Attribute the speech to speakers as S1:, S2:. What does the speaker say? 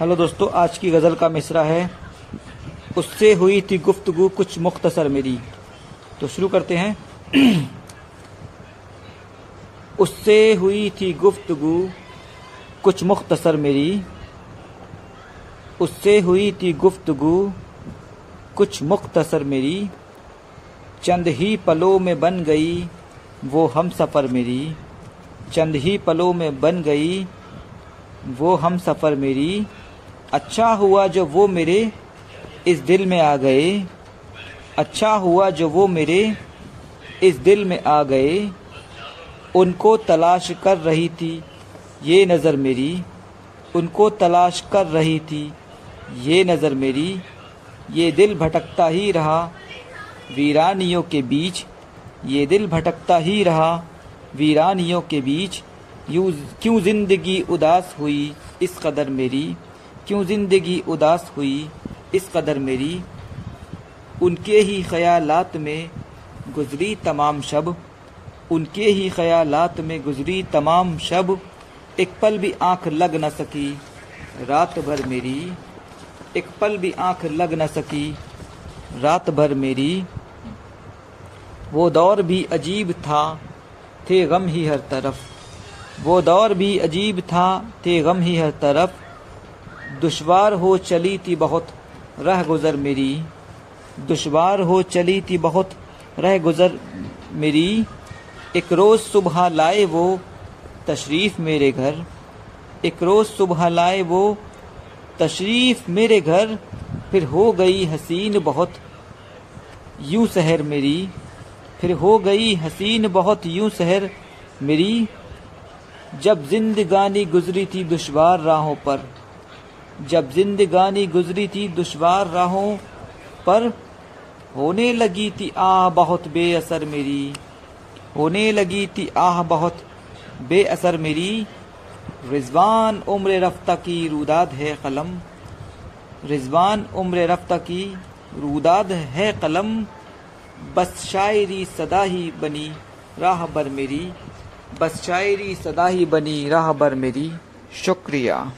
S1: Hello दोस्तों, आज की गज़ल का मिसरा है। उससे हुई थी गुफ्तगु कुछ मुख्तसर मेरी। तो शुरू करते हैं। उससे हुई थी गुफ्तगु कुछ मुख्तसर मेरी। उससे हुई थी गुफ्तगु कुछ मुख्तसर मेरी। चंद ही पलों में बन गई वो हम सफ़र मेरी। चंद ही पलों में बन गई वो हम सफ़र मेरी। अच्छा हुआ जो वो मेरे इस दिल में आ गए। अच्छा हुआ जो वो मेरे इस दिल में आ गए। उनको तलाश कर रही थी ये नज़र मेरी। उनको तलाश कर रही थी ये नज़र मेरी। ये दिल भटकता ही रहा। वीरानियों के बीच ये दिल भटकता ही रहा। वीरानियों के बीच यूँ क्यों ज़िंदगी उदास हुई इस कदर मेरी? क्यों ज़िंदगी उदास हुई? इस कदर मेरी उनके ही ख्यालात में गुजरी तमाम शब। उनके ही ख्यालात में गुजरी तमाम शब। एक पल भी आँख लग न सकी। रात भर मेरी एक पल भी आँख लग न सकी। रात भर मेरी वो दौर भी अजीब था, थे गम ही हर तरफ़। वो दौर भी अजीब था, थे गम ही हर तरफ़। दुशवार हो चली थी बहुत, रह गुज़र मेरी। दुशवार हो चली थी बहुत, रह गुज़र मेरी। एक रोज़ सुबह लाए वो तशरीफ़ मेरे घर। एक रोज़ सुबह लाए वो तशरीफ़ मेरे घर। फिर हो गई हसीन बहुत, यूँ सहर मेरी। फिर हो गई हसीन बहुत, यूँ सहर मेरी। जब जिंदगानी गुजरी थी दुशवार राहों पर जब जिंदगानी गुजरी थी दुशवार राहों पर, होने लगी थी आह बहुत बेअसर मेरी। होने लगी थी आह बहुत बेअसर मेरी। रिजवान उम्र रफ्ता की रुदाद है कलम। रिजवान उम्र रफ्ता की रुदाद है कलम। बस शायरी सदा ही बनी राह बर मेरी। बस शायरी सदा ही बनी राह बर मेरी। शुक्रिया।